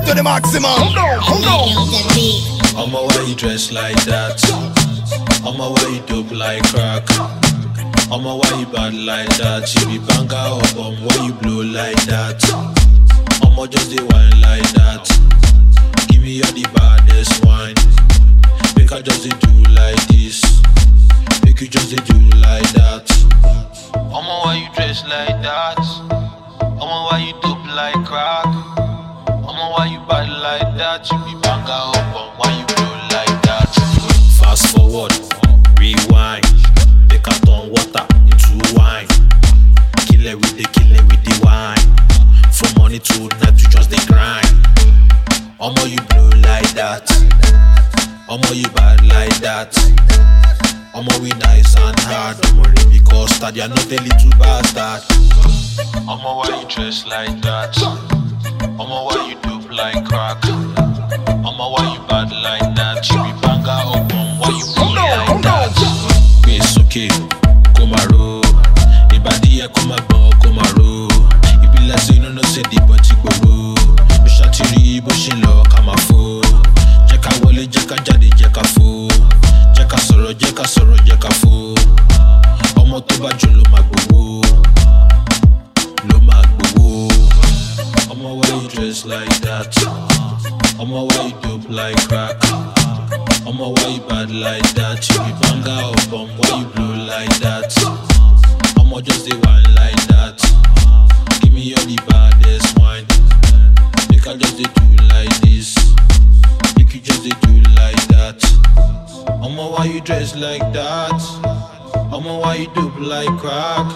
to the maximum. Come down, come down. I'ma why you dress like that? I'ma why you dope like crack? I'ma why you bad like that? You be banga up on why you blow like that? I'ma just the wine like that. Give me all the baddest wine. Make I just do like this. Make you just do like that. I'ma why you dress like that? I'ma why you dope like crack? Why you bad like that? You be banga up on why you blow like that? Fast forward, rewind. Make a turn water into wine. Kill it with the kill it with the wine. From morning to night you just the grind. I'ma you blow like that. I'ma you bad like that. I'ma we nice and hard. Don't worry because that you're not a little bastard. I'ma why you dress like that. I'ma why you dope like crack. I'ma why you bad like that. You be banga up on why you down, like that. Gbé sókè, kó máa ro. Ìbàdí ẹ̀ kó máa gbọ̀n, kó máa ro. Ìbílẹ̀ sí inú ló ṣe dìbò tí gbòòrò. Mo ṣàtìrí bó ṣe lọ ká máa fò. Jẹ́ ká wọlé, jẹ́ ká jáde, jẹ́ ká fò. Jẹ́ ká sọ̀rọ̀, jẹ́ ká sọ̀rọ̀, jẹ́ ká fò. Ọmọ tó bá jù ló máa gbowó. You dress like that? Ọmọ why you dope like crack? Ọmọ why you bad like that? You be banga up on why you blow like that? Ọmọ just dey wine like that. Give me all the baddest wine. Make I just do like this. You just dey do like that. Ọmọ why you dress like that? Ọmọ why you dope like crack?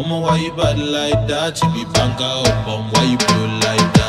Ọmọ why you bad like that? You be banga up on why you blow like that?